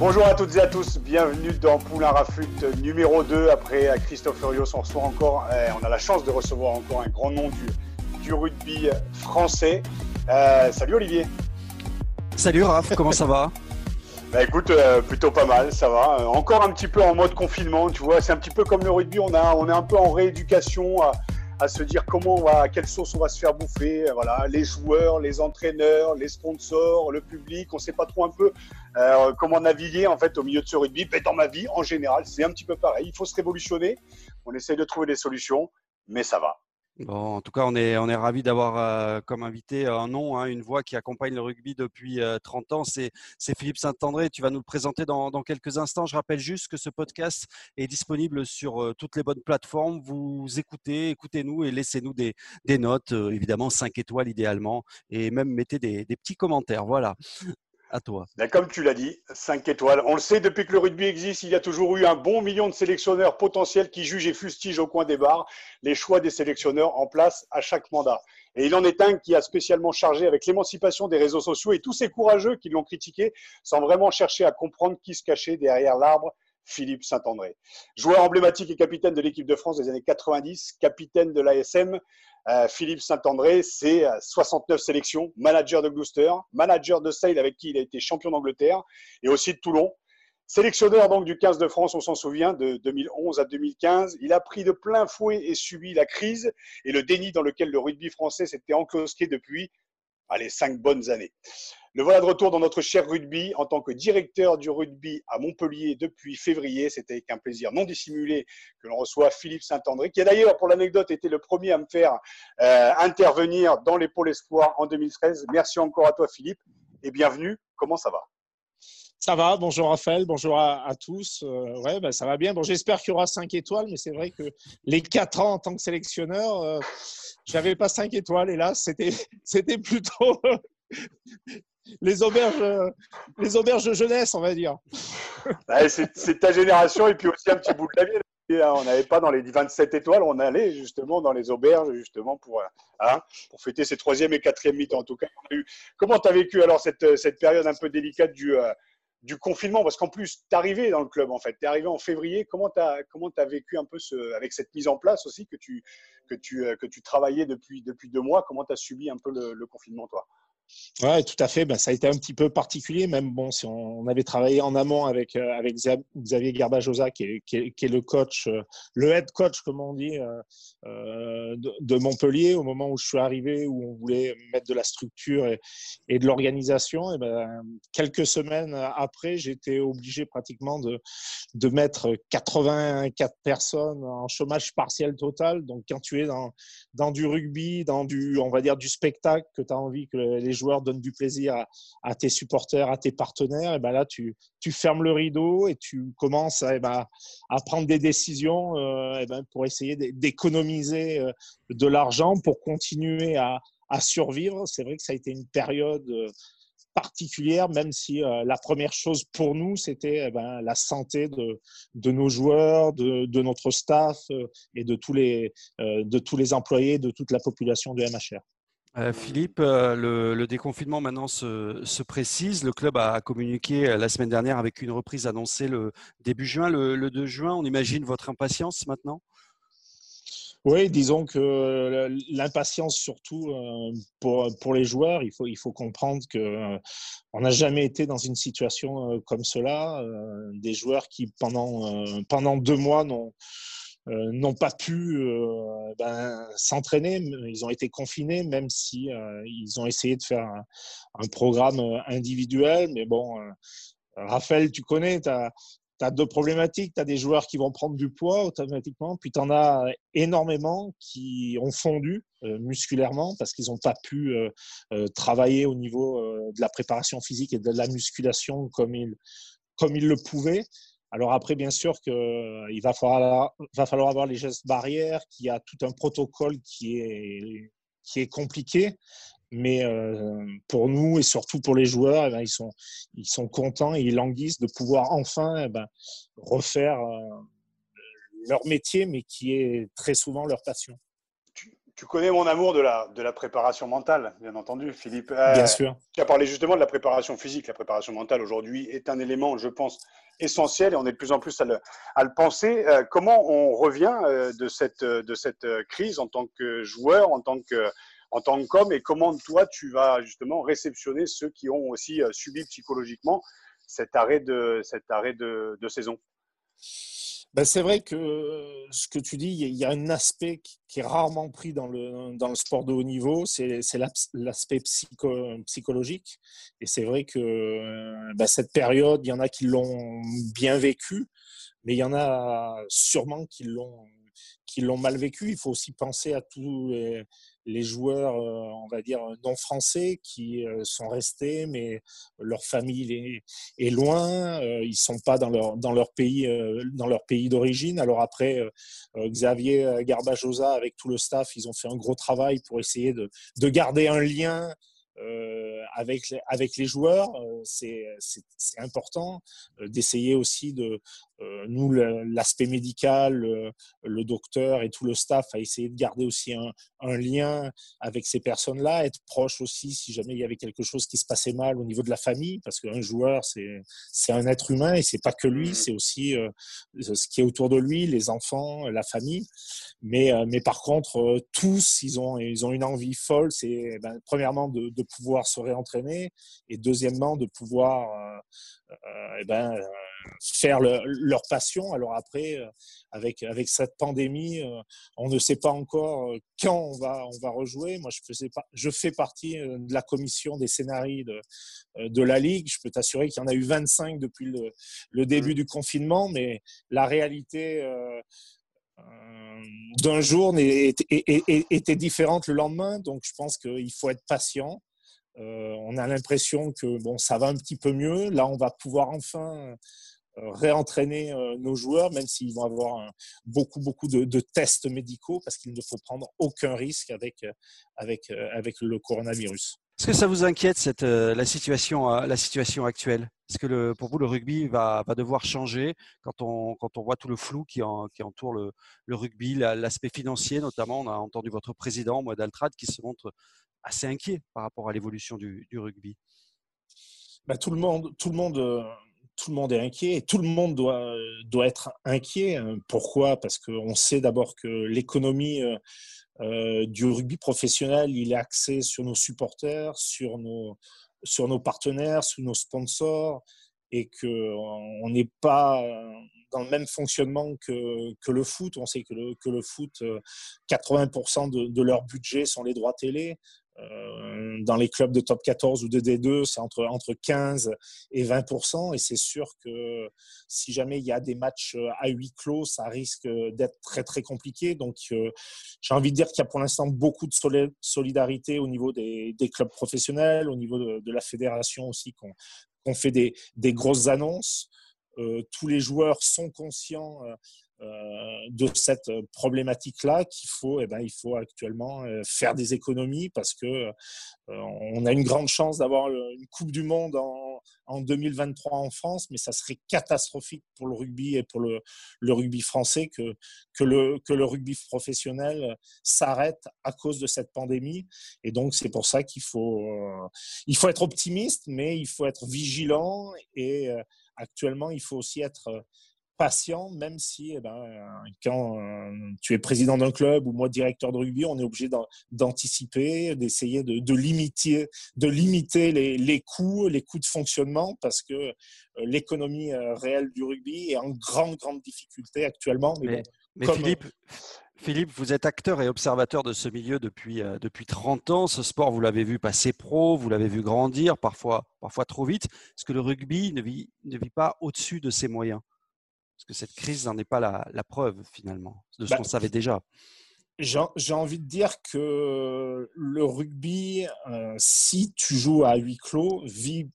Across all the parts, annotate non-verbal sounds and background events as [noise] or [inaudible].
Bonjour à toutes et à tous, bienvenue dans Poulain Rafut numéro 2. Après euh, Christophe Furios, on reçoit encore, euh, on a la chance de recevoir encore un grand nom du, du rugby français. Euh, salut Olivier. Salut Raph, comment ça va? [laughs] Bah écoute, euh, plutôt pas mal, ça va. Encore un petit peu en mode confinement, tu vois. C'est un petit peu comme le rugby, on, a, on est un peu en rééducation à, à se dire comment on va, à quelle sauce on va se faire bouffer. Voilà, les joueurs, les entraîneurs, les sponsors, le public, on sait pas trop un peu euh, comment naviguer en fait au milieu de ce rugby. Mais dans ma vie, en général, c'est un petit peu pareil. Il faut se révolutionner. On essaye de trouver des solutions, mais ça va. En tout cas, on est, on est ravis d'avoir euh, comme invité un nom, hein, une voix qui accompagne le rugby depuis euh, 30 ans. C'est Philippe Saint-André. Tu vas nous le présenter dans, quelques instants. Je rappelle juste que ce podcast est disponible sur euh, toutes les bonnes plateformes. Vous écoutez, écoutez-nous et laissez-nous des, des notes, euh, évidemment 5 étoiles idéalement, et même mettez des, des petits commentaires. Voilà. À toi. Ben, comme tu l'as dit, 5 étoiles. On le sait, depuis que le rugby existe, il y a toujours eu un bon million de sélectionneurs potentiels qui jugent et fustigent au coin des bars les choix des sélectionneurs en place à chaque mandat. Et il en est un qui a spécialement chargé avec l'émancipation des réseaux sociaux et tous ces courageux qui l'ont critiqué sans vraiment chercher à comprendre qui se cachait derrière l'arbre. Philippe Saint-André. Joueur emblématique et capitaine de l'équipe de France des années 90, capitaine de l'ASM, euh, Philippe Saint-André, c'est euh, 69 sélections, manager de Gloucester, manager de Sale avec qui il a été champion d'Angleterre et aussi de Toulon. Sélectionneur donc du 15 de France, on s'en souvient, de 2011 à 2015. Il a pris de plein fouet et subi la crise et le déni dans lequel le rugby français s'était enclosqué depuis allez, cinq bonnes années. Le voilà de retour dans notre cher rugby en tant que directeur du rugby à Montpellier depuis février. C'était avec un plaisir non dissimulé que l'on reçoit Philippe Saint-André, qui a d'ailleurs, pour l'anecdote, été le premier à me faire euh, intervenir dans les pôles espoirs en 2013. Merci encore à toi, Philippe, et bienvenue. Comment ça va? Ça va, bonjour Raphaël, bonjour à, tous. Euh, ouais, bah, ça va bien. Bon, j'espère qu'il y aura 5 étoiles, mais c'est vrai que les 4 ans en tant que sélectionneur, euh, j'avais pas 5 étoiles, hélas. C'était, [laughs] c'était plutôt les auberges, euh, les auberges de jeunesse, on va dire. Ouais, c'est, ta génération et puis aussi un petit bout de la vie. On n'allait pas dans les 27 étoiles, on allait justement dans les auberges, justement pour, hein, pour fêter ces troisième et quatrième mi-temps. En tout cas, comment tu as vécu alors cette, cette période un peu délicate du, euh, confinement? Parce qu'en plus, tu arrivé dans le club, en fait. Tu es arrivé en février. Comment tu as, comment as vécu un peu avec cette mise en place aussi que tu, que tu, euh, que tu travaillais depuis, depuis deux mois? Comment tu as subi un peu le, le confinement, toi? Ouais, tout à fait. Ben, ça a été un petit peu particulier, même bon, si on, avait travaillé en amont avec, euh, avec Xavier Garbajosa, qui est, qui, est, le coach, euh, le head coach, comme on dit, euh, de, Montpellier, au moment où je suis arrivé, où on voulait mettre de la structure et, et de l'organisation. Et ben, quelques semaines après, j'étais obligé pratiquement de, de mettre 84 personnes en chômage partiel total. Donc, quand tu es dans, dans du rugby, dans du, on va dire, du spectacle, que tu as envie que les joueurs donnent du plaisir à, tes supporters, à tes partenaires, et ben là, tu, tu fermes le rideau et tu commences à, et ben, à prendre des décisions euh, et ben, pour essayer d'économiser euh, de l'argent pour continuer à, à survivre. C'est vrai que ça a été une période euh, particulière, même si la première chose pour nous, c'était eh ben, la santé de, de nos joueurs, de, de notre staff et de tous, les, de tous les employés, de toute la population de MHR. Euh, Philippe, euh, le, déconfinement maintenant se, se, précise. Le club a communiqué la semaine dernière avec une reprise annoncée le début juin, le, le 2 juin. On imagine votre impatience maintenant? Oui, disons que l'impatience, surtout pour, les joueurs, il faut, il faut comprendre que on n'a jamais été dans une situation comme cela. Des joueurs qui, pendant, pendant deux mois, n'ont euh, n'ont pas pu euh, ben, s'entraîner. Ils ont été confinés, même si euh, ils ont essayé de faire un, programme individuel. Mais bon, Raphaël, tu connais, tu as, deux problématiques. Tu as des joueurs qui vont prendre du poids automatiquement, puis tu en as énormément qui ont fondu musculairement parce qu'ils n'ont pas pu travailler au niveau de la préparation physique et de la musculation comme ils, comme ils le pouvaient. Alors après, bien sûr qu'il va falloir, va falloir avoir les gestes barrières, qu'il y a tout un protocole qui est, qui est compliqué. Mais euh, pour nous et surtout pour les joueurs, eh ben, ils, sont, ils sont contents et ils languissent de pouvoir enfin eh ben, refaire euh, leur métier, mais qui est très souvent leur passion. Tu, connais mon amour de la, de la préparation mentale, bien entendu, Philippe. Euh, bien sûr. Tu as parlé justement de la préparation physique. La préparation mentale aujourd'hui est un élément, je pense, essentiel et on est de plus en plus à le, à le penser. comment on revient de cette, de cette crise en tant que joueur, en tant que en tant qu'homme et comment toi tu vas justement réceptionner ceux qui ont aussi euh, subi psychologiquement cet arrêt de, cet arrêt de, saison? Ben c'est vrai que ce que tu dis, il y a un aspect qui est rarement pris dans le, dans le sport de haut niveau, c'est l'aspect psycho, psychologique. Et c'est vrai que ben cette période, il y en a qui l'ont bien vécu, mais il y en a sûrement qui l'ont qui l'ont mal vécu. Il faut aussi penser à tous les, les joueurs, euh, on va dire, non français qui euh, sont restés, mais leur famille est, loin, euh, ils sont pas dans leur, dans leur pays, pays d'origine. Alors après, Xavier Garbajosa, avec tout le staff, ils ont fait un gros travail pour essayer de, de garder un lien avec, avec les joueurs. C'est important d'essayer aussi de, nous, l'aspect médical, le, docteur et tout le staff, a essayé de garder aussi un, un lien avec ces personnes-là, être proche aussi si jamais il y avait quelque chose qui se passait mal au niveau de la famille, parce qu'un joueur, c'est un être humain et c'est pas que lui, mmh. c'est aussi ce qui est autour de lui, les enfants, la famille. Mais, mais par contre, tous, ils ont, ils ont une envie folle, c'est ben, premièrement de, de pouvoir se réentraîner et deuxièmement de pouvoir euh, euh, eh ben, euh, faire leur passion. Alors après, avec, avec cette pandémie, on ne sait pas encore quand on va, on va rejouer. Moi, je, faisais pas, je fais partie de la commission des scénarii de, de la Ligue. Je peux t'assurer qu'il y en a eu 25 depuis le, le début mmh. du confinement, mais la réalité d'un jour était différente le lendemain. Donc, je pense qu'il faut être patient. Euh, on a l'impression que bon, ça va un petit peu mieux. Là, on va pouvoir enfin euh, réentraîner euh, nos joueurs, même s'ils vont avoir beaucoup, beaucoup de, tests médicaux, parce qu'il ne faut prendre aucun risque avec, avec, avec le coronavirus. Est-ce que ça vous inquiète cette, la, situation, la situation actuelle? Est-ce que le, pour vous, le rugby va, va, devoir changer quand on, quand on voit tout le flou qui, qui entoure le, le rugby, l'aspect financier notamment? On a entendu votre président, moi, d'Altrad, qui se montre assez inquiet par rapport à l'évolution du, rugby. Bah, tout, le monde, tout, le monde, euh, tout le monde est inquiet et tout le monde doit, doit être inquiet. Hein. Pourquoi? Parce qu'on sait d'abord que l'économie euh, euh, du rugby professionnel, il est axé sur nos supporters, sur nos, sur nos partenaires, sur nos sponsors et qu'on n'est pas dans le même fonctionnement que, que, le foot. On sait que le, que le foot, 80% de, de, leur budget sont les droits télé. Euh, dans les clubs de top 14 ou de D2, c'est entre, entre 15 et 20% Et c'est sûr que si jamais il y a des matchs à huis clos, ça risque d'être très, très compliqué. Donc, euh, j'ai envie de dire qu'il y a pour l'instant beaucoup de solidarité au niveau des, clubs professionnels, au niveau de, la fédération aussi, qu'on fait des, grosses annonces. Euh, tous les joueurs sont conscients euh, de cette problématique-là qu'il faut, eh ben, il faut actuellement euh, faire des économies parce que euh, on a une grande chance d'avoir une Coupe du Monde en, en, 2023 en France, mais ça serait catastrophique pour le rugby et pour le, le rugby français que, que, le, que le rugby professionnel s'arrête à cause de cette pandémie. Et donc, c'est pour ça qu'il faut, faut être optimiste, mais il faut être vigilant et actuellement, il faut aussi être patient, même si eh ben, quand euh, tu es président d'un club ou moi directeur de rugby, on est obligé d'anticiper, d'essayer de, limiter, de limiter les, coûts, les coûts de fonctionnement, parce que euh, l'économie euh, réelle du rugby est en grande, grande difficulté actuellement. Mais, Philippe, Philippe, vous êtes acteur et observateur de ce milieu depuis, depuis 30 ans. Ce sport, vous l'avez vu passer pro, vous l'avez vu grandir, parfois, parfois trop vite. Est-ce que le rugby ne vit, ne vit pas au-dessus de ses moyens? Parce que cette crise n'en est pas la, preuve finalement de ce bah, qu'on savait déjà. J'ai envie de dire que le rugby, euh, si tu joues à huis clos, vit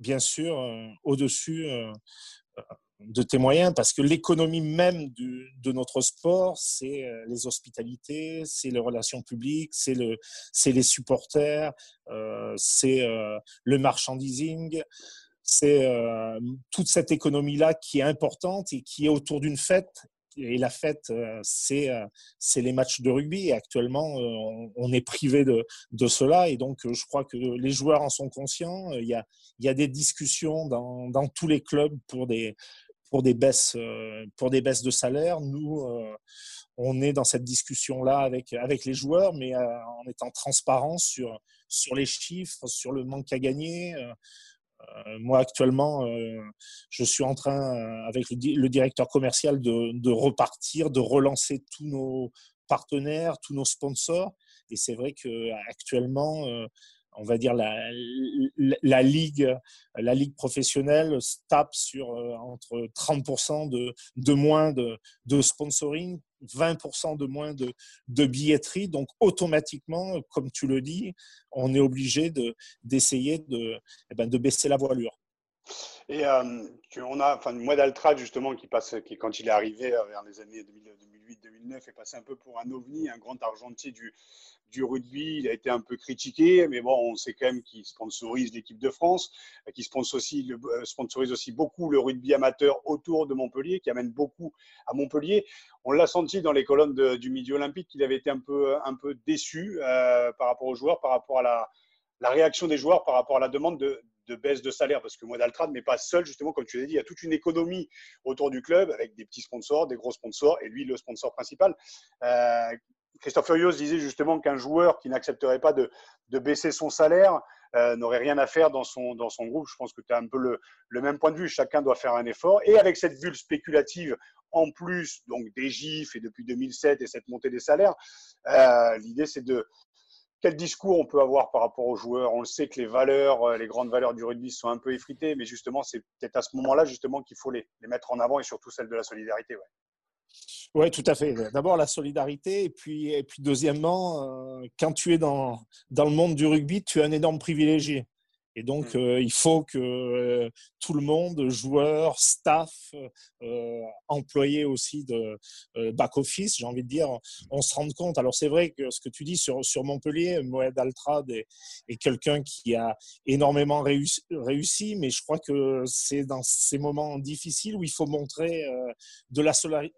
bien sûr euh, au-dessus euh, de tes moyens parce que l'économie même de notre sport, c'est les hospitalités, c'est les relations publiques, c'est le, les supporters, c'est le marchandising, c'est toute cette économie-là qui est importante et qui est autour d'une fête et la fête, euh, euh, c'est les matchs de rugby. Et actuellement, euh, on est privé de, de cela. Et donc, je crois que les joueurs en sont conscients. Il y a, il y a des discussions dans, dans tous les clubs pour des, pour des baisses, pour des baisses de salaire. Nous, on est dans cette discussion-là avec, avec les joueurs, mais en étant transparent sur, sur les chiffres, sur le manque à gagner. Euh, moi, actuellement, euh, je suis en train, euh, avec le, directeur commercial, de, repartir, de relancer tous nos partenaires, tous nos sponsors. Et c'est vrai qu'actuellement, on va dire la, ligue, la ligue professionnelle tape sur entre 30% de, moins de sponsoring 20% de moins de, de, billetterie. Donc, automatiquement, comme tu le dis, on est obligé d'essayer de, eh ben, de baisser la voilure. Et euh, on a, enfin, moi d'Altrad justement qui passe, qui quand il est arrivé euh, vers les années 2008-2009, est passé un peu pour un ovni, un grand argentier du, rugby. Il a été un peu critiqué, mais bon, on sait quand même qu'il sponsorise l'équipe de France, qu'il euh, sponsorise aussi beaucoup le rugby amateur autour de Montpellier, qui amène beaucoup à Montpellier. On l'a senti dans les colonnes du Midi Olympique qu'il avait été un peu, déçu par rapport aux joueurs, par rapport à la réaction des joueurs, par rapport à la demande de, de baisse de salaire parce que moi d'Altrad n'est pas seul justement comme tu l'as dit il y a toute une économie autour du club avec des petits sponsors des gros sponsors et lui le sponsor principal euh, Christophe Furios disait justement qu'un joueur qui n'accepterait pas de, baisser son salaire euh, n'aurait rien à faire dans son, dans son groupe. Je pense que tu as un peu le, le, même point de vue. Chacun doit faire un effort. Et avec cette bulle spéculative, en plus donc des GIFs et depuis 2007 et cette montée des salaires, euh, l'idée c'est de, quel discours on peut avoir par rapport aux joueurs? On le sait que les valeurs, euh, les grandes valeurs du rugby sont un peu effritées, mais justement, c'est peut-être à ce moment-là justement qu'il faut les, mettre en avant et surtout celle de la solidarité. Oui, tout à fait. D'abord la solidarité, et puis, et puis deuxièmement, euh, quand tu es dans, dans le monde du rugby, tu es un énorme privilégié. Et donc, mmh. euh, il faut que euh, tout le monde, joueurs, staff, euh, employés aussi de back-office, j'ai envie de dire, on se rende compte. Alors, c'est vrai que ce que tu dis sur, sur Montpellier, Moed Altrad est, est quelqu'un qui a énormément réussi, réussi, mais je crois que c'est dans ces moments difficiles où il faut montrer de la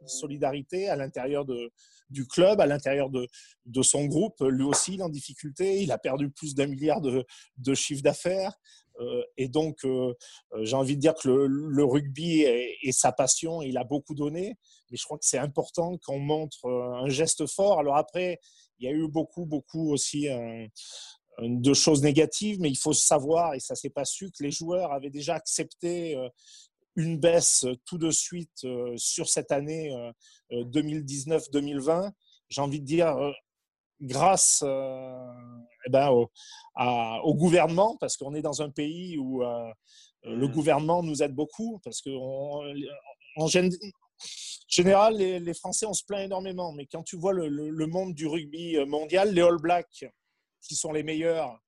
solidarité à l'intérieur de, du club, à l'intérieur de, son groupe. Lui aussi, en difficulté. Il a perdu plus d'un milliard de, de chiffre d'affaires. Euh, et donc, euh, euh, j'ai envie de dire que le, rugby est, sa passion. Il a beaucoup donné. Mais je crois que c'est important qu'on montre un geste fort. Alors après, il y a eu beaucoup, beaucoup aussi de choses négatives, mais il faut savoir, et ça s'est pas su, que les joueurs avaient déjà accepté une baisse tout de suite euh, sur cette année 2019-2020. Euh, J'ai envie de dire, euh, grâce eh ben, au, gouvernement, parce qu'on est dans un pays où le mmh. gouvernement nous aide beaucoup, parce qu'en général, les, Français, on se plaint énormément, mais quand tu vois le, le, monde du rugby mondial, les All Blacks, qui sont les meilleurs,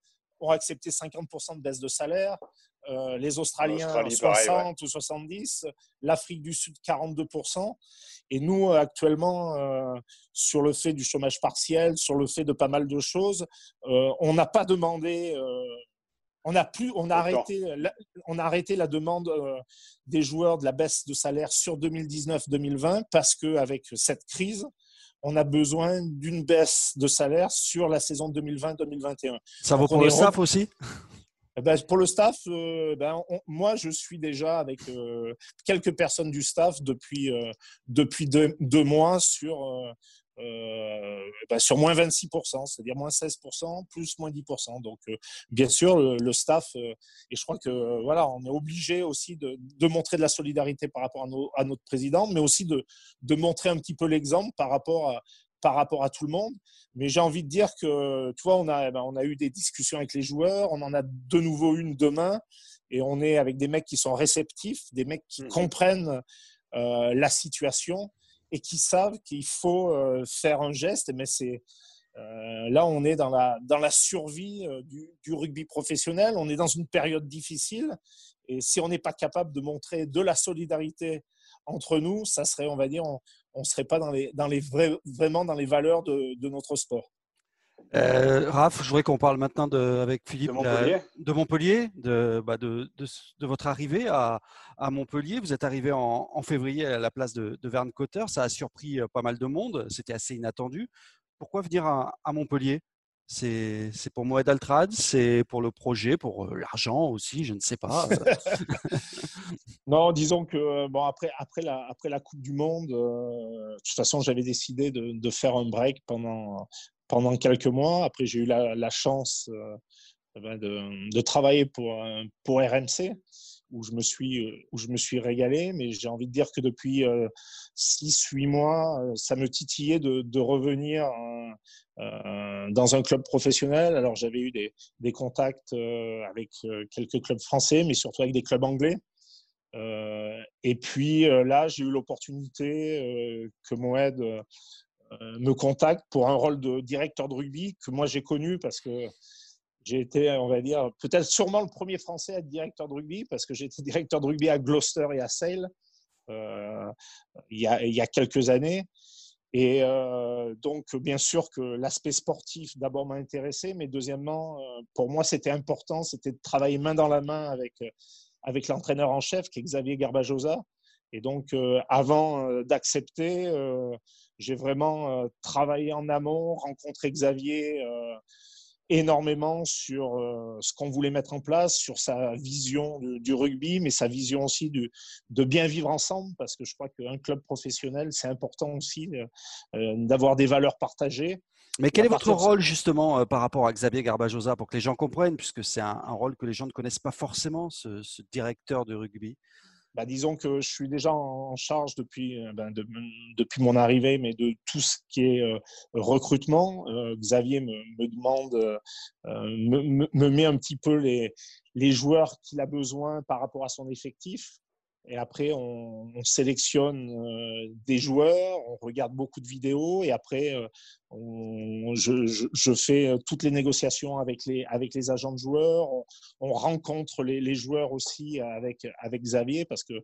ont accepté 50% de baisse de salaire. Euh, les Australiens 60 ou 70, l'Afrique du Sud 42%. Et nous, actuellement, euh, sur le fait du chômage partiel, sur le fait de pas mal de choses, euh, on n'a pas demandé. on a, plus, on, a arrêté, la, on a arrêté la demande des joueurs de la baisse de salaire sur 2019-2020 parce qu'avec cette crise, on a besoin d'une baisse de salaire sur la saison 2020-2021. Ça vaut pour le staff aussi? Ben, pour le staff, euh, ben, moi, je suis déjà avec euh, quelques personnes du staff depuis, euh, depuis deux, mois sur, ben, sur moins 26%, c'est-à-dire moins 16%, plus moins 10%. Donc, bien sûr, le, staff, et je crois que voilà, on est obligé aussi de, de, montrer de la solidarité par rapport à, à notre président, mais aussi de, de montrer un petit peu l'exemple par rapport à, par rapport à tout le monde. Mais j'ai envie de dire que, tu vois, on a, ben, on a eu des discussions avec les joueurs, on en a de nouveau une demain, et on est avec des mecs qui sont réceptifs, des mecs qui mmh comprennent la situation et qui savent qu'il faut faire un geste. Mais c'est là, on est dans la, dans la survie du, du, rugby professionnel. On est dans une période difficile. Et si on n'est pas capable de montrer de la solidarité entre nous, ça serait, on va dire, on ne serait pas dans les, dans les vraiment dans les valeurs de, de notre sport. Euh, Raph, je voudrais qu'on parle maintenant de, avec Philippe de Montpellier, de, Montpellier, de, bah de, de, votre arrivée à, à, Montpellier. Vous êtes arrivé en, en, février à la place de, Verne Cotter. Ça a surpris euh, pas mal de monde. C'était assez inattendu. Pourquoi venir à, à Montpellier? C'est pour Moed Altrad, c'est pour le projet, pour euh, l'argent aussi, je ne sais pas. [laughs] non, disons que euh, bon, après, après, la, après la Coupe du Monde, euh, de toute façon, j'avais décidé de, faire un break pendant, pendant quelques mois. Après, j'ai eu la, chance eh ben, de, de, travailler pour, pour RMC où je me suis, où je me suis régalé, mais j'ai envie de dire que depuis 6-8 mois, ça me titillait de, de revenir euh, dans un club professionnel. Alors j'avais eu des, contacts euh, avec euh, quelques clubs français, mais surtout avec des clubs anglais. et puis là, j'ai eu l'opportunité que Moed me contacte pour un rôle de directeur de rugby que moi j'ai connu parce que j'ai été, on va dire, peut-être sûrement le premier Français à être directeur de rugby parce que j'ai été directeur de rugby à Gloucester et à Sale il, y a, quelques années. Et euh, donc, bien sûr que l'aspect sportif, d'abord, m'a intéressé, mais deuxièmement, euh, pour moi, c'était important, c'était de travailler main dans la main avec, euh, avec l'entraîneur en chef, qui est Xavier Garbajosa. Et donc, avant d'accepter, j'ai vraiment travaillé en amont, rencontré Xavier énormément sur euh, ce qu'on voulait mettre en place, sur sa vision du, rugby, mais sa vision aussi de, de, bien vivre ensemble, parce que je crois qu'un club professionnel, c'est important aussi euh, euh, d'avoir des valeurs partagées. Mais quel est votre rôle justement par rapport à Xavier Garbajosa pour que les gens comprennent, puisque c'est un, rôle que les gens ne connaissent pas forcément, ce, ce directeur de rugby? Bah, disons que je suis déjà en charge depuis, euh, ben, depuis mon arrivée, mais de tout ce qui est euh, recrutement. Euh, Xavier me, demande, me, me, met un petit peu les, les joueurs qu'il a besoin par rapport à son effectif. Et après, on, on sélectionne des joueurs, on regarde beaucoup de vidéos et après, je, fais toutes les négociations avec les, avec les agents de joueurs. On, on rencontre les, joueurs aussi avec, Xavier parce que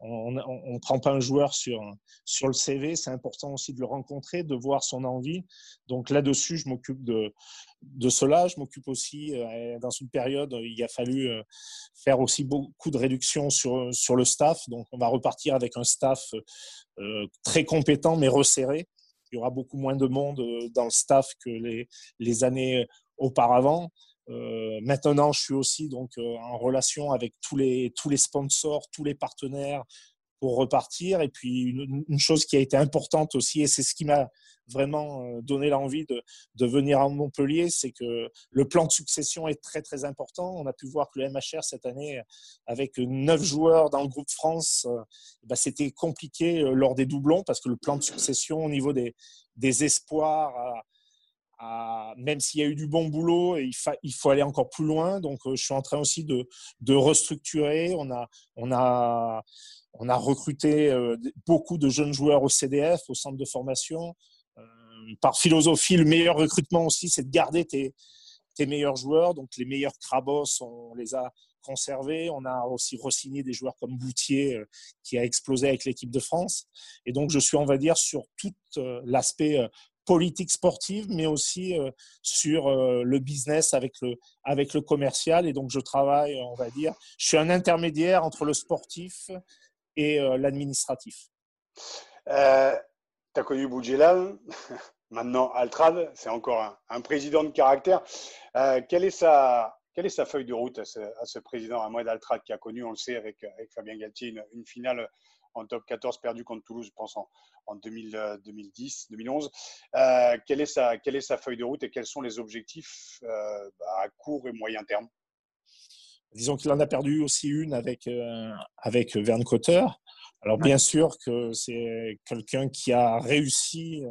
on ne prend pas un joueur sur, sur le CV. C'est important aussi de le rencontrer, de voir son envie. Donc là-dessus, je m'occupe de, de cela. Je m'occupe aussi, euh, dans une période, il a fallu euh, faire aussi beaucoup de réductions sur, sur le staff. Donc on va repartir avec un staff euh, très compétent mais resserré il y aura beaucoup moins de monde euh, dans le staff que les, les années auparavant. Euh, maintenant, je suis aussi donc euh, en relation avec tous les, tous les sponsors, tous les partenaires pour repartir. Et puis, une, chose qui a été importante aussi, et c'est ce qui m'a vraiment euh, donné l'envie de, venir à Montpellier, c'est que le plan de succession est très très important. On a pu voir que le MHR cette année, avec neuf joueurs dans le groupe France, bah, c'était compliqué lors des doublons parce que le plan de succession au niveau des, des espoirs, même s'il y a eu du bon boulot, il, faut aller encore plus loin. Donc, je suis en train aussi de, de restructurer. On a, on a on a recruté beaucoup de jeunes joueurs au CDF, au centre de formation. Par philosophie, le meilleur recrutement aussi, c'est de garder tes, tes meilleurs joueurs. Donc, les meilleurs Krabos, on les a conservés. On a aussi re-signé des joueurs comme Boutier, qui a explosé avec l'équipe de France. Et donc, je suis, on va dire, sur tout l'aspect politique sportive, mais aussi sur le business avec le, avec le commercial. Et donc, je travaille, on va dire, je suis un intermédiaire entre le sportif et euh, l'administratif. Tu as connu Boudjelal, [laughs] maintenant Altrad, c'est encore un, président de caractère. Euh, quelle, est sa, feuille de route à ce, à ce président, Moed Altrad, qui a connu, on le sait, avec, Fabien Galtier, une, finale en top 14 perdue contre Toulouse, je pense, en, en 2000, 2010, 2011. Euh, quelle, est sa, feuille de route et quels sont les objectifs à court et moyen terme? Disons qu'il en a perdu aussi une avec, euh, avec Verne Cotter. Alors, bien sûr que c'est quelqu'un qui a réussi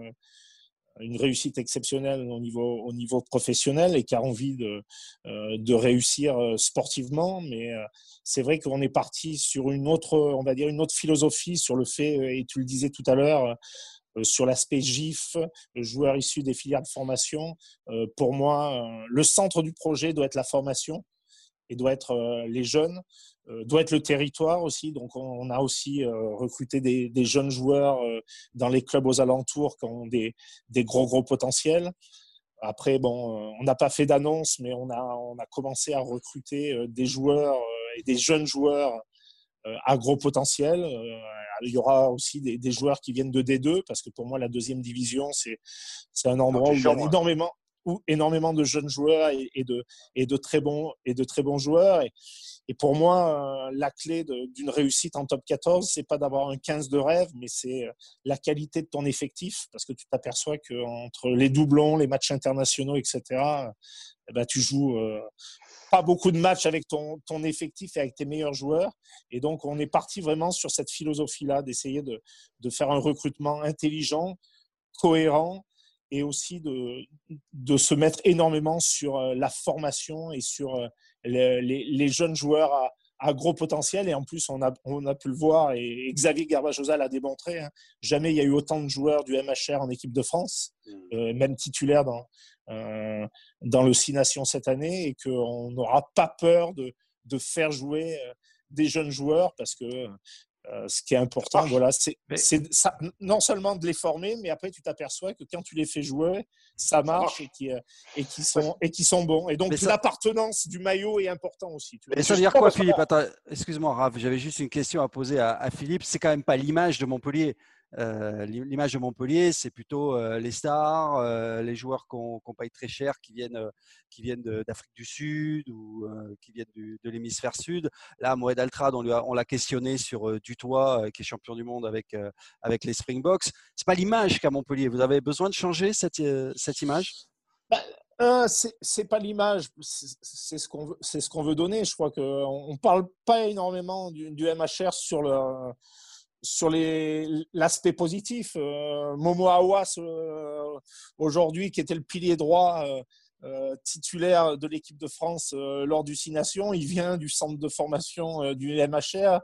une réussite exceptionnelle au niveau, au niveau professionnel et qui a envie de, de réussir sportivement. Mais c'est vrai qu'on est parti sur une autre, on va dire, une autre philosophie sur le fait, et tu le disais tout à l'heure, sur l'aspect GIF, joueur issu des filières de formation. Pour moi, le centre du projet doit être la formation et doit être les jeunes. Euh, doit être le territoire aussi. Donc, on a aussi euh, recruté des, jeunes joueurs euh, dans les clubs aux alentours qui ont des, gros, gros potentiels. Après, bon, on n'a pas fait d'annonce, mais on a, on a commencé à recruter des joueurs et des jeunes joueurs à gros potentiel. Il y aura aussi des, joueurs qui viennent de D2, parce que pour moi, la deuxième division, c'est un endroit où il y a énormément, énormément de jeunes joueurs et, de, très bons, et de très bons joueurs. Et, pour moi, euh, la clé d'une réussite en top 14, c'est pas d'avoir un 15 de rêve, mais c'est euh, la qualité de ton effectif, parce que tu t'aperçois qu'entre les doublons, les matchs internationaux, etc., eh ben, tu joues euh, pas beaucoup de matchs avec ton, ton, effectif et avec tes meilleurs joueurs. Et donc, on est parti vraiment sur cette philosophie-là, d'essayer de, de, faire un recrutement intelligent, cohérent, et aussi de, de se mettre énormément sur la formation et sur les, jeunes joueurs à, gros potentiel. Et en plus, on a, on a pu le voir, et, Xavier Garbajosa l'a démontré, hein. jamais il y a eu autant de joueurs du MHR en équipe de France, mmh. euh, même titulaire dans, euh, dans le Six Nations cette année, et qu'on n'aura pas peur de, de faire jouer euh, des jeunes joueurs parce que euh, ce qui est important, voilà, c'est non seulement de les former, mais après tu t'aperçois que quand tu les fais jouer, ça marche, et qui euh, et qui sont et qui sont bons. Et donc l'appartenance du maillot est important aussi. et ça veut dire quoi, Philippe? Excuse-moi, Raph, j'avais juste une question à poser à, à Philippe. C'est quand même pas l'image de Montpellier. Euh, l'image de Montpellier, c'est plutôt euh, les stars, euh, les joueurs qu'on paye très cher qui viennent, qui viennent d'Afrique du Sud ou qui viennent de l'hémisphère sud. Là, Moed Altrad, on l'a questionné sur Dutoit, qui est champion du monde avec, avec les Springboks. C'est pas l'image qu'a Montpellier. Vous avez besoin de changer cette, cette image? Bah, c'est pas l'image, c'est ce qu'on veut, donner. Je crois qu'on ne parle pas énormément du, du MHR sur le sur l'aspect positif, euh, Momo Awas, euh, aujourd'hui, qui était le pilier droit euh, titulaire de l'équipe de France lors du Six Nations, il vient du centre de formation du MHR,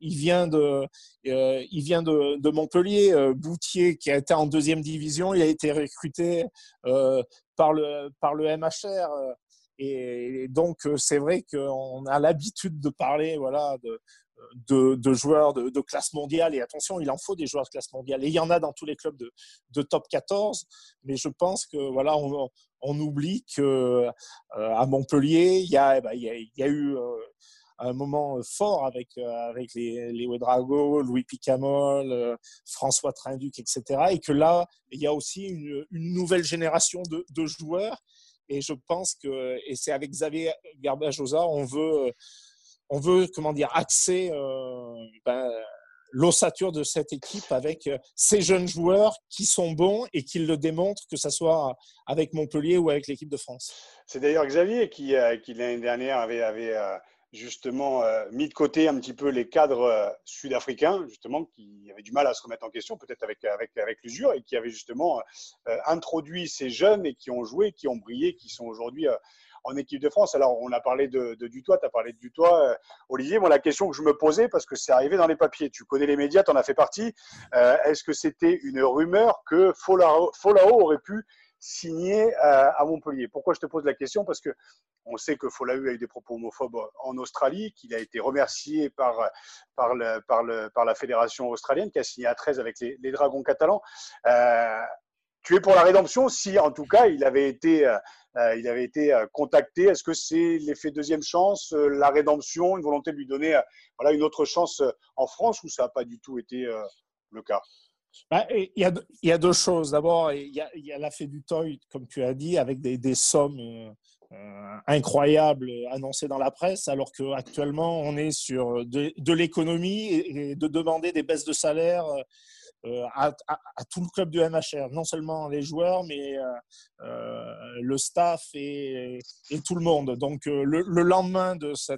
il vient de, il vient de, de, Montpellier. Boutier, qui a été en deuxième division, il a été recruté par, le, par le MHR. Et donc, c'est vrai qu'on a l'habitude de parler voilà, de, de, joueurs de, classe mondiale. Et attention, il en faut des joueurs de classe mondiale. Et il y en a dans tous les clubs de, top 14. Mais je pense que voilà, on, oublie que euh, à Montpellier, il y a, eh ben, il y a, eu euh, un moment fort avec, euh, avec les, les Ouedrago, Louis Picamol, François Trinduc, etc. Et que là, il y a aussi une, une nouvelle génération de, joueurs. Et je pense que, et c'est avec Xavier Garbajosa, on veut on veut, comment dire, axer euh, ben, l'ossature de cette équipe avec euh, ces jeunes joueurs qui sont bons et qui le démontrent, que ce soit avec Montpellier ou avec l'équipe de France. C'est d'ailleurs Xavier qui, euh, l'année dernière avait, avait justement mis de côté un petit peu les cadres sud-africains, justement, qui avaient du mal à se remettre en question, peut-être avec, avec, l'usure, et qui avaient justement introduit ces jeunes et qui ont joué, qui ont brillé, qui sont aujourd'hui en équipe de France. Alors, on a parlé de, de Dutoit, tu as parlé de Dutoit. Euh, Olivier, moi, la question que je me posais, parce que c'est arrivé dans les papiers, tu connais les médias, tu en as fait partie, euh, est-ce que c'était une rumeur que Folao, aurait pu signer euh, à Montpellier? Pourquoi je te pose la question? Parce que on sait que Folao a eu des propos homophobes en Australie, qu'il a été remercié par, par, le, par, le, par la fédération australienne, qui a signé à 13 avec les, Dragons catalans. Es pour la rédemption si, en tout cas, il avait été euh, il avait été euh, contacté. Est-ce que c'est l'effet deuxième chance, euh, la rédemption, une volonté de lui donner voilà, une autre chance en France ou ça n'a pas du tout été le cas? Bah, il, y a, deux choses. D'abord, il y a, a l'affaire du toy, comme tu as dit, avec des sommes incroyables annoncées dans la presse, alors qu'actuellement, on est sur de, de l'économie et, de demander des baisses de salaire euh, à, tout le club du MHR, non seulement les joueurs, mais euh, euh, le staff et, tout le monde. Donc le, lendemain de ce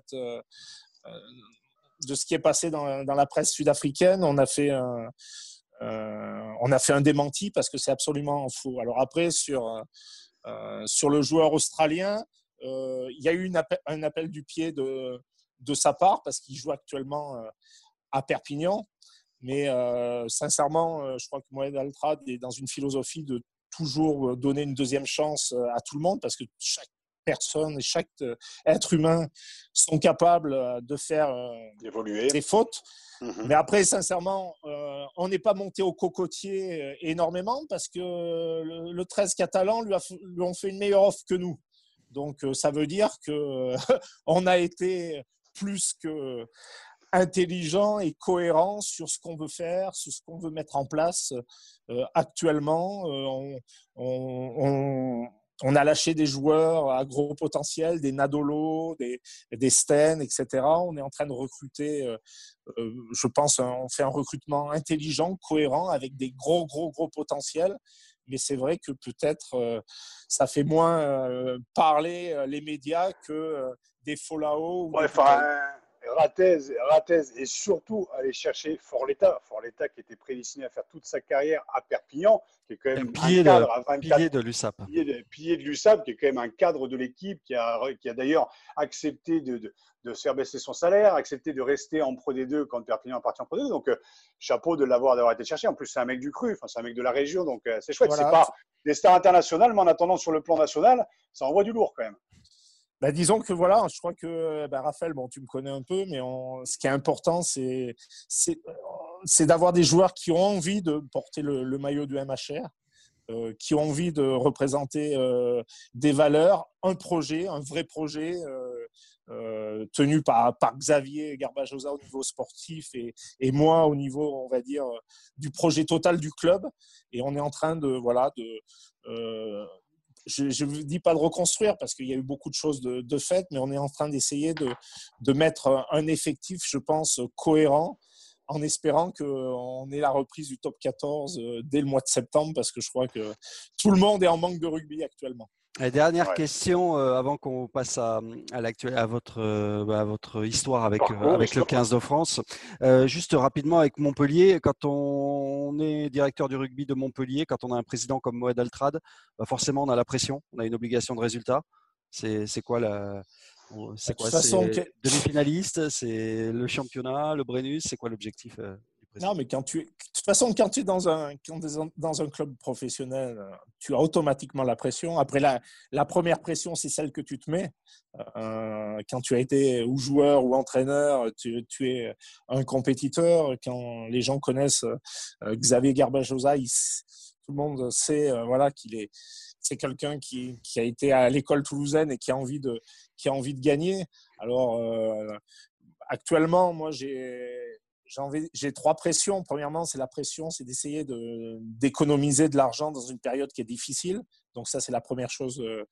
qui est passé dans, la presse sud-africaine, on a fait un, on a fait un démenti parce que c'est absolument faux. Alors après, sur, sur le joueur australien, il y a eu un appel du pied de, sa part parce qu'il joue actuellement à Perpignan. Mais sincèrement, je crois que Mohamed Altrad est dans une philosophie de toujours donner une deuxième chance à tout le monde parce que chaque personne et chaque être humain sont capables de faire des fautes. Mhm. Mais après, sincèrement, on n'est pas monté au cocotier énormément parce que le, 13 catalan lui, a, lui ont fait une meilleure offre que nous. Donc, ça veut dire qu'on [laughs] a été plus que intelligent et cohérent sur ce qu'on veut faire, sur ce qu'on veut mettre en place euh, actuellement. Euh, on, on, a lâché des joueurs à gros potentiel, des Nadolo, des, des Sten, etc. On est en train de recruter, euh, je pense, on fait un recrutement intelligent, cohérent, avec des gros, gros, gros potentiels. Mais c'est vrai que peut-être ça fait moins parler les médias que des follow ouais, Ratez, Ratez et surtout aller chercher Forletta. Forletta qui était prédestiné à faire toute sa carrière à Perpignan, qui est quand même un, un cadre à 24 de l'USAP. Pilier de, l'USAP, qui est quand même un cadre de l'équipe, qui a, qui a d'ailleurs accepté de, de, de, faire baisser son salaire, accepté de rester en Pro D2 quand Perpignan est parti en Pro D2. Donc, euh, chapeau de l'avoir d'avoir été cherché. En plus, c'est un mec du cru, enfin, c'est un mec de la région, donc euh, c'est chouette. C'est pas des stars internationales, mais en attendant, sur le plan national, ça envoie du lourd quand même. Bah, disons que voilà, je crois que bah, Raphaël, bon, tu me connais un peu, mais ce qui est important, c'est, d'avoir des joueurs qui ont envie de porter le, maillot du MHR, euh, qui ont envie de représenter euh, des valeurs, un projet, un vrai projet. Euh, tenu par, par Xavier Garbajosa au niveau sportif et, et, moi au niveau, on va dire, du projet total du club. Et on est en train de, voilà, de, je ne dis pas de reconstruire parce qu'il y a eu beaucoup de choses de, de faites, mais on est en train d'essayer de, de, mettre un effectif, je pense, cohérent en espérant qu'on ait la reprise du top 14 euh, dès le mois de septembre parce que je crois que tout le monde est en manque de rugby actuellement. La dernière question euh, avant qu'on passe à, à, à, votre, euh, à votre histoire avec, euh, avec le 15 de France. juste rapidement avec Montpellier, quand on est directeur du rugby de Montpellier, quand on a un président comme Moed Altrad, bah forcément on a la pression, on a une obligation de résultat. C'est quoi la. C'est quoi? C'est demi-finaliste, c'est le championnat, le Brennus, c'est quoi l'objectif non, mais quand tu de toute façon, quand tu es dans un, dans un club professionnel, euh, tu as automatiquement la pression. Après, la, la première pression, c'est celle que tu te mets. Euh, quand tu as été ou joueur ou entraîneur, tu, tu, es un compétiteur. Quand les gens connaissent euh, Xavier Garbajosa, tout le monde sait voilà, qu'il est c'est quelqu'un qui, qui, a été à l'école toulousaine et qui a envie de, qui a envie de gagner. Alors, actuellement, moi, j'ai j'ai trois pressions. Premièrement, c'est la pression, c'est d'essayer d'économiser de, l'argent dans une période qui est difficile. Donc ça, c'est la première chose euh,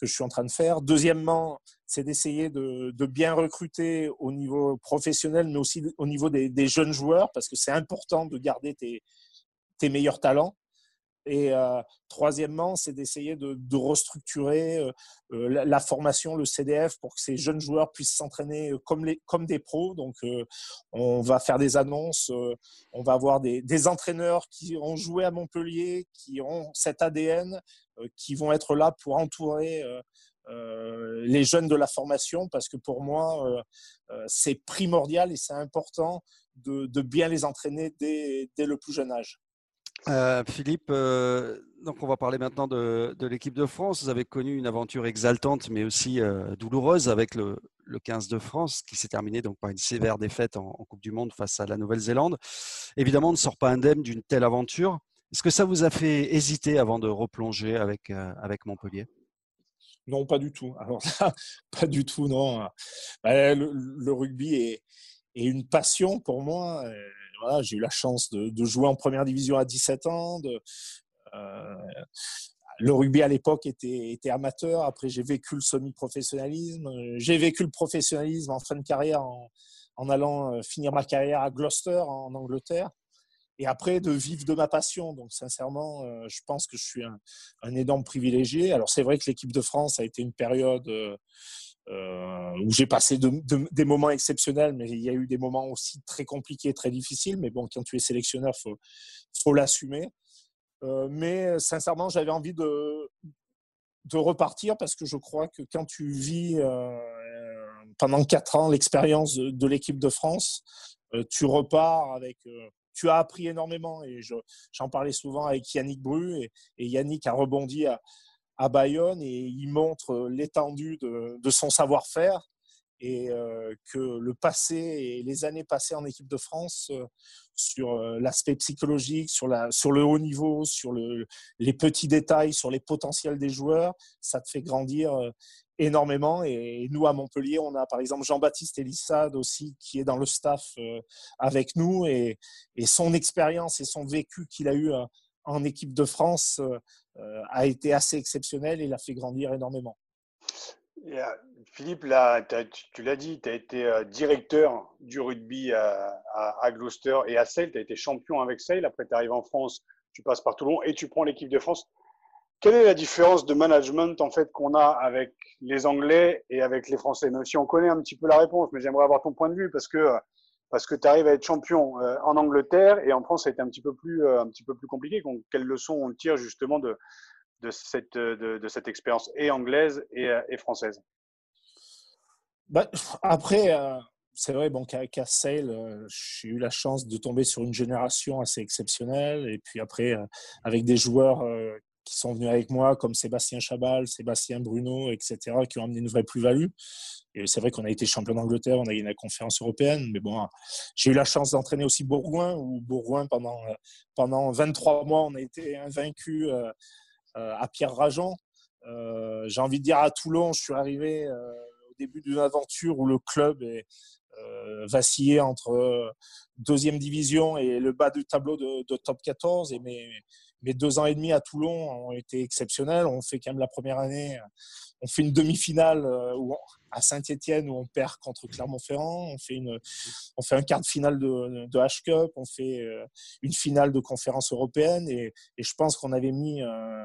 que je suis en train de faire. Deuxièmement, c'est d'essayer de, bien recruter au niveau professionnel, mais aussi au niveau des, jeunes joueurs, parce que c'est important de garder tes meilleurs talents. Et euh, troisièmement, c'est d'essayer de, restructurer euh, euh, la, formation, le CDF, pour que ces jeunes joueurs puissent s'entraîner comme, des pros. Donc, on va faire des annonces, on va avoir des, entraîneurs qui ont joué à Montpellier, qui ont cet ADN, qui vont être là pour entourer. les jeunes de la formation parce que pour moi, c'est primordial et c'est important de, bien les entraîner dès le plus jeune âge. Euh, Philippe, euh, donc on va parler maintenant de, l'équipe de France. Vous avez connu une aventure exaltante, mais aussi euh, douloureuse avec le, 15 de France, qui s'est terminé donc par une sévère défaite en, Coupe du Monde face à la Nouvelle-Zélande. Évidemment, on ne sort pas indemne d'une telle aventure. Est-ce que ça vous a fait hésiter avant de replonger avec, avec Montpellier? Non, pas du tout. Alors [laughs] pas du tout, non. Le, rugby est, une passion pour moi j'ai eu la chance de, jouer en première division à 17 ans. Euh, le rugby à l'époque était, amateur. Après, j'ai vécu le semi-professionnalisme. J'ai vécu le professionnalisme en fin de carrière en, allant euh, finir ma carrière à Gloucester, en Angleterre. et après de vivre de ma passion. Donc sincèrement, je pense que je suis un, un énorme privilégié. Alors c'est vrai que l'équipe de France a été une période où j'ai passé des moments exceptionnels, mais il y a eu des moments aussi très compliqués, très difficiles. Mais bon, quand tu es sélectionneur, faut faut l'assumer. mais sincèrement, j'avais envie de repartir parce que je crois que quand tu vis pendant quatre ans l'expérience de, l'équipe de France, euh, tu repars avec. Euh, tu as appris énormément et j'en parlais souvent avec Yannick Bru et, Yannick a rebondi à, à, Bayonne et il montre l'étendue de, de, son savoir-faire et euh, que le passé et les années passées en équipe de France sur l'aspect psychologique, sur, la, sur le haut niveau, sur le, les petits détails, sur les potentiels des joueurs, ça te fait grandir énormément. Et nous, à Montpellier, on a par exemple Jean-Baptiste Elissade aussi qui est dans le staff euh, avec nous et, son expérience et son vécu qu'il a eu euh, en équipe de France euh, a été assez exceptionnel et l'a fait grandir énormément. Philippe, là, tu l'as dit, tu as été directeur du rugby à, Gloucester et à Sale, tu as été champion avec Sale, après tu arrives en France, tu passes par Toulon et tu prends l'équipe de France. Quelle est la différence de management en fait qu'on a avec les Anglais et avec les Français? Même si on connaît un petit peu la réponse, mais j'aimerais avoir ton point de vue parce que parce que tu arrives à être champion euh, en Angleterre et en France, ça a été un petit peu plus euh, un petit peu plus compliqué. Quelles leçons on tire justement de de cette expérience et anglaise et, euh, française? Bah, Après. c'est vrai, bon, qu'à Sale, j'ai eu la chance de tomber sur une génération assez exceptionnelle. Et puis après, avec des joueurs qui sont venus avec moi, comme Sébastien Chabal, Sébastien Bruno, etc., qui ont amené une vraie plus-value. Et c'est vrai qu'on a été champion d'Angleterre, on a gagné la conférence européenne, mais bon, j'ai eu la chance d'entraîner aussi Bourgoin, où Bourgoin, pendant, pendant 23 mois, on a été invaincu euh, euh, à Pierre Rajon. Euh, j'ai envie de dire à Toulon, je suis arrivé au début d'une aventure où le club est, vacillé entre deuxième division et le bas du tableau de, de top 14. Et mes, mes deux ans et demi à Toulon ont été exceptionnels. On fait quand même la première année, on fait une demi-finale euh, à Saint-Étienne où on perd contre Clermont-Ferrand. On fait une, on fait un quart de finale de, H-Cup. On fait euh, une finale de conférence européenne. Et, je pense qu'on avait mis euh,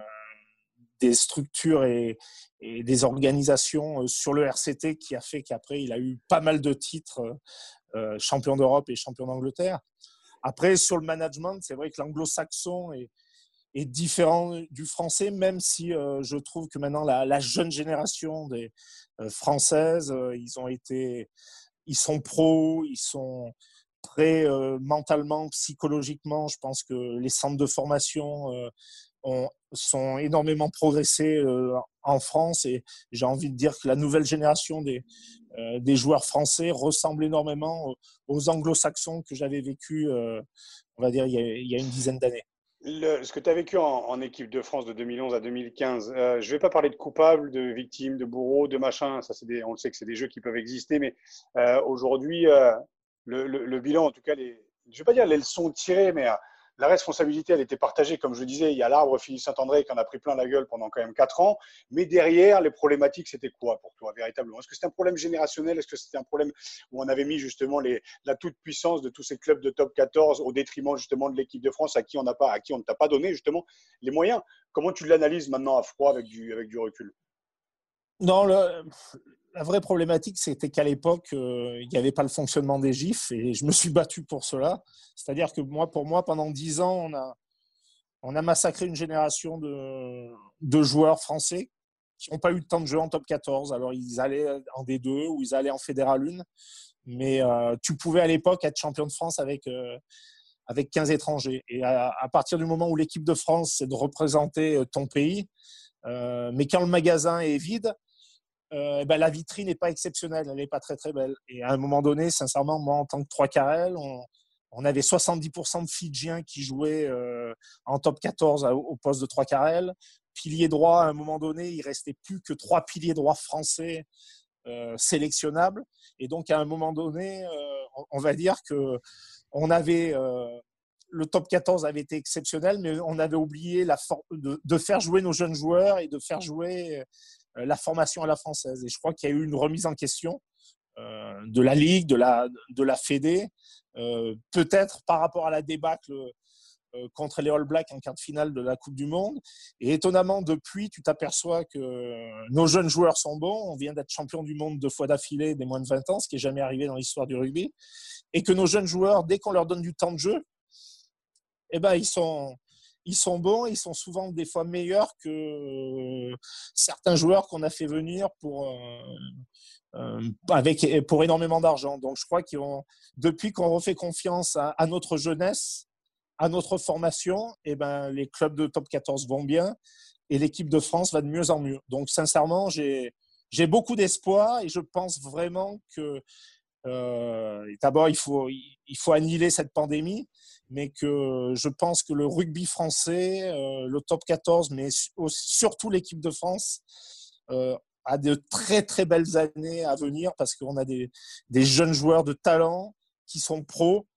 des structures et, des organisations sur le RCT qui a fait qu'après il a eu pas mal de titres champion d'Europe et champion d'Angleterre. Après, sur le management, c'est vrai que l'anglo-saxon est, est différent du français, même si euh, je trouve que maintenant la, jeune génération des euh, françaises, euh, ils ont été, ils sont pros, ils sont prêts mentalement, psychologiquement. Je pense que les centres de formation ont, sont énormément progressés en France et j'ai envie de dire que la nouvelle génération des, des joueurs français ressemble énormément aux, anglo-saxons que j'avais vécu, on va dire, il y a une dizaine d'années ce que tu as vécu en, équipe de France de 2011 à 2015, euh, je ne vais pas parler de coupables, de victimes, de bourreaux, de machin. Ça, des, on le sait que c'est des jeux qui peuvent exister, mais euh, aujourd'hui, euh, le, le, bilan, en tout cas, les, je ne vais pas dire les leçons tirées, mais la responsabilité, elle était partagée. Comme je disais, il y a l'arbre Philippe Saint-André qui en a pris plein la gueule pendant quand même 4 ans. Mais derrière, les problématiques, c'était quoi pour toi, véritablement? Est-ce que c'était un problème générationnel? Est-ce que c'était un problème où on avait mis justement la toute-puissance de tous ces clubs de top 14 au détriment justement de l'équipe de France à qui on n'a pas, à qui on ne t'a pas donné justement les moyens? Comment tu l'analyses maintenant à froid avec du, avec du recul? Non, la vraie problématique, c'était qu'à l'époque, euh, il n'y avait pas le fonctionnement des GIFs et je me suis battu pour cela. C'est-à-dire que moi, pour moi, pendant dix ans, on a, massacré une génération de, joueurs français qui n'ont pas eu de temps de jeu en top 14. Alors, ils allaient en D2 ou ils allaient en Fédéral 1. Mais euh, tu pouvais à l'époque être champion de France avec, euh, avec 15 étrangers. Et à, à partir du moment où l'équipe de France, c'est de représenter ton pays, mais quand le magasin est vide, euh, eh ben, la vitrine n'est pas exceptionnelle, elle n'est pas très très belle. Et à un moment donné, sincèrement, moi en tant que 3 carrel, on, avait 70% de Fidjiens qui jouaient euh, en top 14 au, poste de 3 carrel. Pilier droit, à un moment donné, il restait plus que trois piliers droits français euh, sélectionnables. Et donc à un moment donné, on, va dire que on avait le top 14 avait été exceptionnel, mais on avait oublié de, faire jouer nos jeunes joueurs et de faire jouer la formation à la française. Et je crois qu'il y a eu une remise en question euh, de la Ligue, de la, de la Fédé, euh, peut-être par rapport à la débâcle euh, contre les All Blacks en quart de finale de la Coupe du Monde. Et étonnamment, depuis, tu t'aperçois que nos jeunes joueurs sont bons. On vient d'être champion du monde deux fois d'affilée des moins de 20 ans, ce qui n'est jamais arrivé dans l'histoire du rugby. Et que nos jeunes joueurs, dès qu'on leur donne du temps de jeu, eh ben, ils sont, ils sont bons, ils sont souvent des fois meilleurs que certains joueurs qu'on a fait venir pour, euh, avec, pour énormément d'argent. Donc je crois qu'on, depuis qu'on refait confiance à, notre jeunesse, à notre formation, eh ben, les clubs de top 14 vont bien et l'équipe de France va de mieux en mieux. Donc sincèrement, j'ai, j'ai beaucoup d'espoir et je pense vraiment que euh, d'abord, il faut, il faut annihiler cette pandémie, mais que je pense que le rugby français, euh, le top 14, mais surtout l'équipe de France, euh, a de très très belles années à venir parce qu'on a des, jeunes joueurs de talent qui sont pros,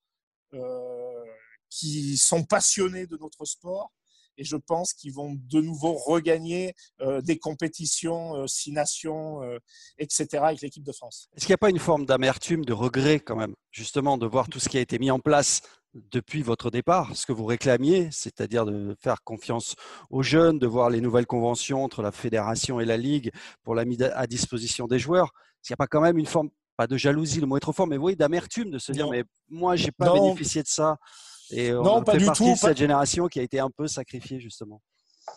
qui sont passionnés de notre sport et je pense qu'ils vont de nouveau regagner euh, des compétitions, euh, six nations, euh, etc. avec l'équipe de France. Est-ce qu'il n'y a pas une forme d'amertume, de regret quand même, justement, de voir tout ce qui a été mis en place depuis votre départ, ce que vous réclamiez, c'est-à-dire de faire confiance aux jeunes, de voir les nouvelles conventions entre la fédération et la ligue pour la mise à disposition des joueurs. Qu'il n'y a pas quand même une forme, pas de jalousie, le mot est trop fort, mais oui, d'amertume de se dire, mais moi, j'ai pas bénéficié de ça. Et on non, pas du tout. De cette génération qui a été un peu sacrifiée justement.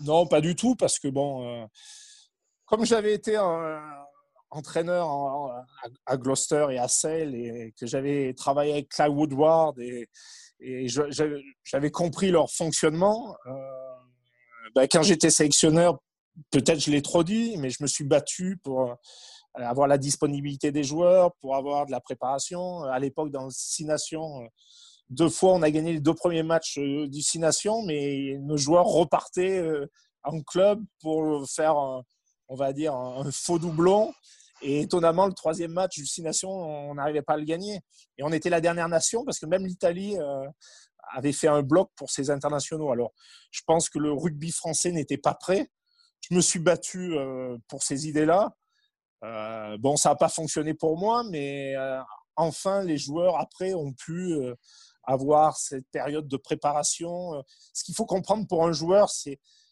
Non, pas du tout, parce que bon, euh, comme j'avais été un, entraîneur à, Gloucester et à Sale et que j'avais travaillé avec Clive Woodward et, j'avais compris leur fonctionnement. Euh, ben, quand j'étais sélectionneur, peut-être je l'ai trop dit, mais je me suis battu pour avoir la disponibilité des joueurs, pour avoir de la préparation. À l'époque, dans Six Nations, deux fois, on a gagné les deux premiers matchs euh, du Six Nations, mais nos joueurs repartaient euh, en club pour faire, on va dire, un faux doublon. Et étonnamment, le troisième match Nations, on n'arrivait pas à le gagner. Et on était la dernière nation parce que même l'Italie euh, avait fait un bloc pour ses internationaux. Alors, je pense que le rugby français n'était pas prêt. Je me suis battu pour ces idées-là. bon, ça n'a pas fonctionné pour moi, mais enfin, les joueurs après ont pu avoir cette période de préparation. Euh, ce qu'il faut comprendre pour un joueur, c'est euh,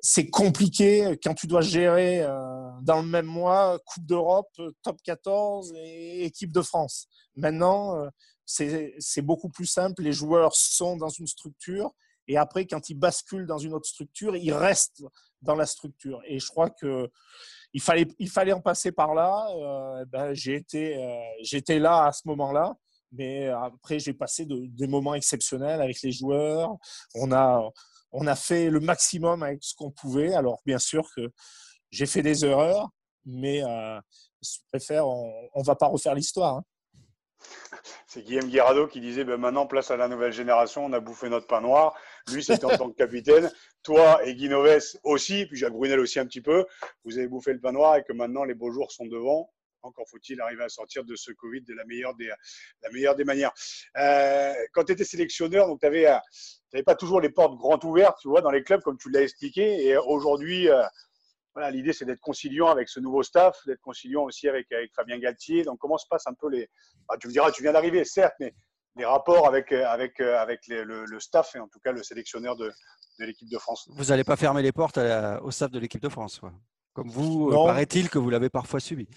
c'est compliqué quand tu dois gérer euh, dans le même mois Coupe d'Europe, Top 14 et équipe de France. Maintenant, c'est beaucoup plus simple. Les joueurs sont dans une structure et après, quand ils basculent dans une autre structure, ils restent dans la structure. Et je crois que il fallait, il fallait en passer par là. ben, J'ai été, là à ce moment-là. Mais après, j'ai passé des moments exceptionnels avec les joueurs. On a, on a fait le maximum avec ce qu'on pouvait. Alors, bien sûr que j'ai fait des erreurs, mais euh, je préfère, on ne va pas refaire l'histoire. Hein. C'est Guillaume Guirado qui disait ben maintenant, place à la nouvelle génération, on a bouffé notre pain noir. Lui, c'était en tant que capitaine. Toi et Guy Noves aussi, puis Jacques Brunel aussi un petit peu. Vous avez bouffé le pain noir et que maintenant, les beaux jours sont devant. Encore faut-il arriver à sortir de ce Covid de la meilleure des, la meilleure des manières. Euh, quand tu étais sélectionneur, donc tu n'avais euh, pas toujours les portes grandes ouvertes, tu vois, dans les clubs, comme tu l'as expliqué. Et aujourd'hui, euh, voilà, l'idée, c'est d'être conciliant avec ce nouveau staff, d'être conciliant aussi avec, avec Fabien Galtier. Donc, comment se passent un peu les. Ah, tu me diras, tu viens d'arriver, certes, mais les rapports avec, avec, avec le, staff et en tout cas le sélectionneur de, de l'équipe de France. Vous n'allez pas fermer les portes au staff de l'équipe de France, quoi. comme vous, paraît-il que vous l'avez parfois subi.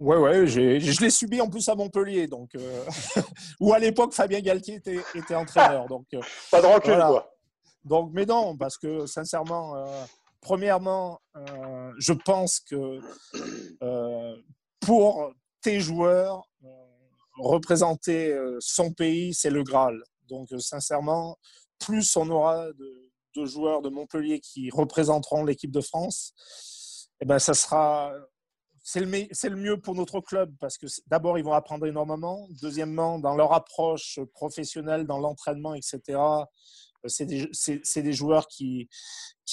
Ouais, ouais, je l'ai subi en plus à Montpellier, donc euh, [laughs] où à l'époque Fabien Galtier était, était entraîneur. Donc, euh, [laughs] Pas de recul, quoi. Donc, mais non, parce que sincèrement, euh, premièrement, je pense que pour tes joueurs, représenter son pays, c'est le Graal. Donc, sincèrement, plus on aura de, de joueurs de Montpellier qui représenteront l'équipe de France, eh ben, ça sera c'est le, mieux pour notre club parce que d'abord, ils vont apprendre énormément. Deuxièmement, dans leur approche professionnelle, dans l'entraînement, etc., euh, c'est des, joueurs qui,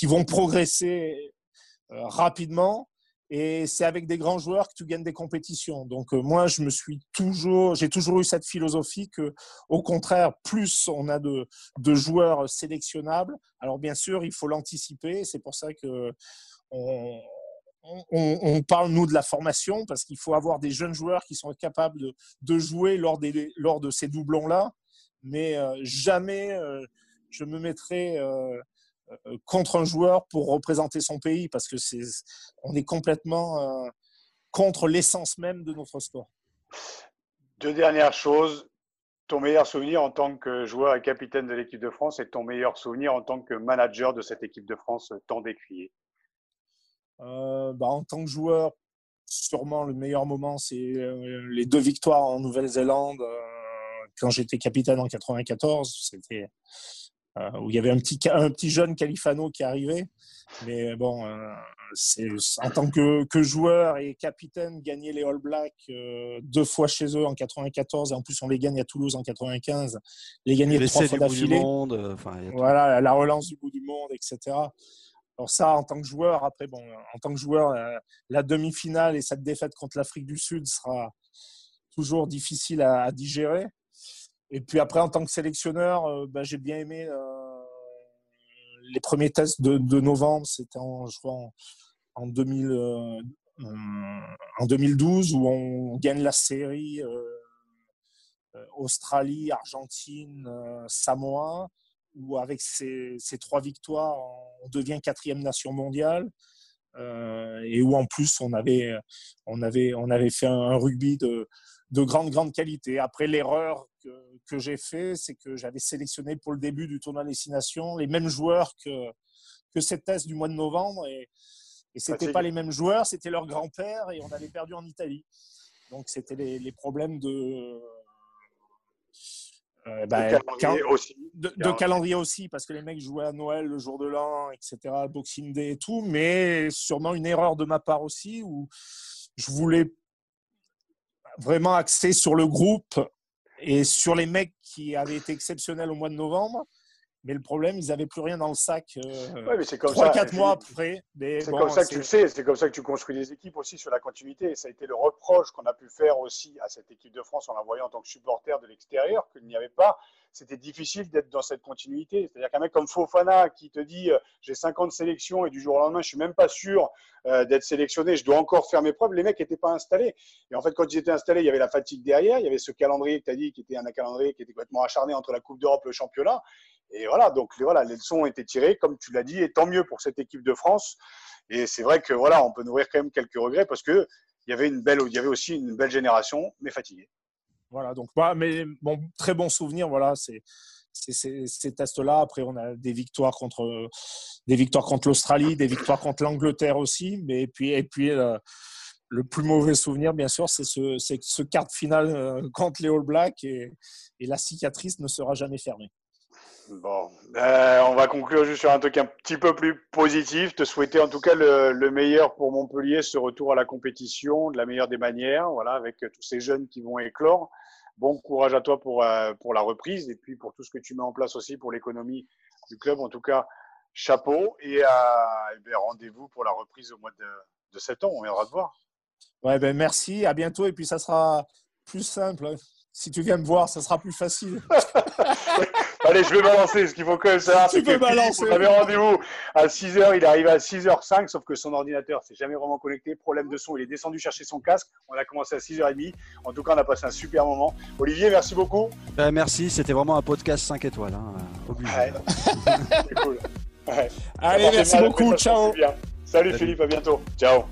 vont progresser euh, rapidement. Et c'est avec des grands joueurs que tu gagnes des compétitions. Donc euh, moi, je me suis toujours, j'ai toujours eu cette philosophie que, au contraire, plus on a de, joueurs sélectionnables. Alors bien sûr, il faut l'anticiper. C'est pour ça que on, on, parle, nous, de la formation parce qu'il faut avoir des jeunes joueurs qui sont capables de, jouer lors, des, lors de ces doublons-là. Mais euh, jamais, euh, je me mettrais contre un joueur pour représenter son pays parce que c'est, on est complètement contre l'essence même de notre sport. Deux dernières choses. Ton meilleur souvenir en tant que joueur et capitaine de l'équipe de France et ton meilleur souvenir en tant que manager de cette équipe de France tant décriée euh, bah, En tant que joueur, sûrement le meilleur moment, c'est euh, les deux victoires en Nouvelle-Zélande. Euh, quand j'étais capitaine en 94, c'était où il y avait un petit, un petit jeune Califano qui arrivait. Mais bon, en tant que, que, joueur et capitaine, gagner les All Blacks deux fois chez eux en 94 et en plus on les gagne à Toulouse en 95, les gagner trois fois d'affilée. voilà, la relance du bout du monde, etc. Alors ça, en tant que joueur, après, bon, en tant que joueur, euh, la demi-finale et cette défaite contre l'Afrique du Sud sera toujours difficile à, digérer. Et puis après, en tant que sélectionneur, euh, ben, j'ai bien aimé euh, les premiers tests de, novembre. C'était en, je crois, en, 2000, en 2012 où on gagne la série Australie, Argentine, Samoa où avec ces, trois victoires, on devient quatrième nation mondiale. Euh, et où en plus on avait, on avait, on avait fait un, rugby de, de, grande, grande qualité. Après, l'erreur que, que j'ai fait, c'est que j'avais sélectionné pour le début du tournoi Nations les mêmes joueurs que, que cette thèse du mois de novembre. Et, et ce n'étaient pas les mêmes joueurs, c'était leur grand-père et on avait perdu en Italie. Donc, c'était les, les, problèmes de, euh, bah, de, calendrier aussi. De, calendrier aussi, parce que les mecs jouaient à Noël, le jour de l'an, etc., Boxing Day et tout, mais sûrement une erreur de ma part aussi, où je voulais vraiment axer sur le groupe et sur les mecs qui avaient été exceptionnels au mois de novembre. Mais le problème, ils n'avaient plus rien dans le sac euh, ouais, 3-4 mois après. C'est comme ça que tu le sais, c'est comme ça que tu construis des équipes aussi sur la continuité. Et ça a été le reproche qu'on a pu faire aussi à cette équipe de France en la voyant en tant que supporter de l'extérieur, qu'il n'y avait pas. C'était difficile d'être dans cette continuité. C'est-à-dire qu'un mec comme Fofana qui te dit euh, j'ai 50 sélections et du jour au lendemain, je suis même pas sûr euh, d'être sélectionné, je dois encore faire mes preuves. Les mecs n'étaient pas installés. Et en fait, quand ils étaient installés, il y avait la fatigue derrière, il y avait ce calendrier que tu as dit qui était un calendrier qui était complètement acharné entre la Coupe d'Europe et le championnat. Et voilà, donc voilà, les leçons ont été tirées, comme tu l'as dit, et tant mieux pour cette équipe de France. Et c'est vrai que voilà, on peut nourrir quand même quelques regrets parce que il y avait une belle, il y avait aussi une belle génération, mais fatiguée. Voilà, donc bah, mais très bon souvenir, voilà, c'est ces tests-là. Après, on a des victoires contre des victoires contre l'Australie, des victoires contre l'Angleterre aussi, mais puis et puis euh, le plus mauvais souvenir, bien sûr, c'est ce, ce quart de finale euh, contre les All Blacks et, et la cicatrice ne sera jamais fermée. Bon, euh, on va conclure juste sur un truc un petit peu plus positif. Te souhaiter en tout cas le, meilleur pour Montpellier, ce retour à la compétition, de la meilleure des manières, voilà, avec tous ces jeunes qui vont éclore. Bon courage à toi pour, euh, pour la reprise et puis pour tout ce que tu mets en place aussi pour l'économie du club. En tout cas, chapeau et, euh, ben, rendez-vous pour la reprise au mois de, de septembre. On viendra te voir. Ouais, ben merci, à bientôt et puis ça sera plus simple. Si tu viens me voir, ça sera plus facile. [laughs] Allez, je vais balancer. Ce qu'il faut quand même savoir, c'est que on avait rendez-vous à 6h. Il est arrivé à 6h05, sauf que son ordinateur s'est jamais vraiment connecté. Problème de son. Il est descendu chercher son casque. On a commencé à 6h30. En tout cas, on a passé un super moment. Olivier, merci beaucoup. Ben, merci. C'était vraiment un podcast 5 étoiles. Hein. Ouais. [laughs] cool. Allez, merci beaucoup. Ciao. Salut Philippe, à bientôt. Ciao.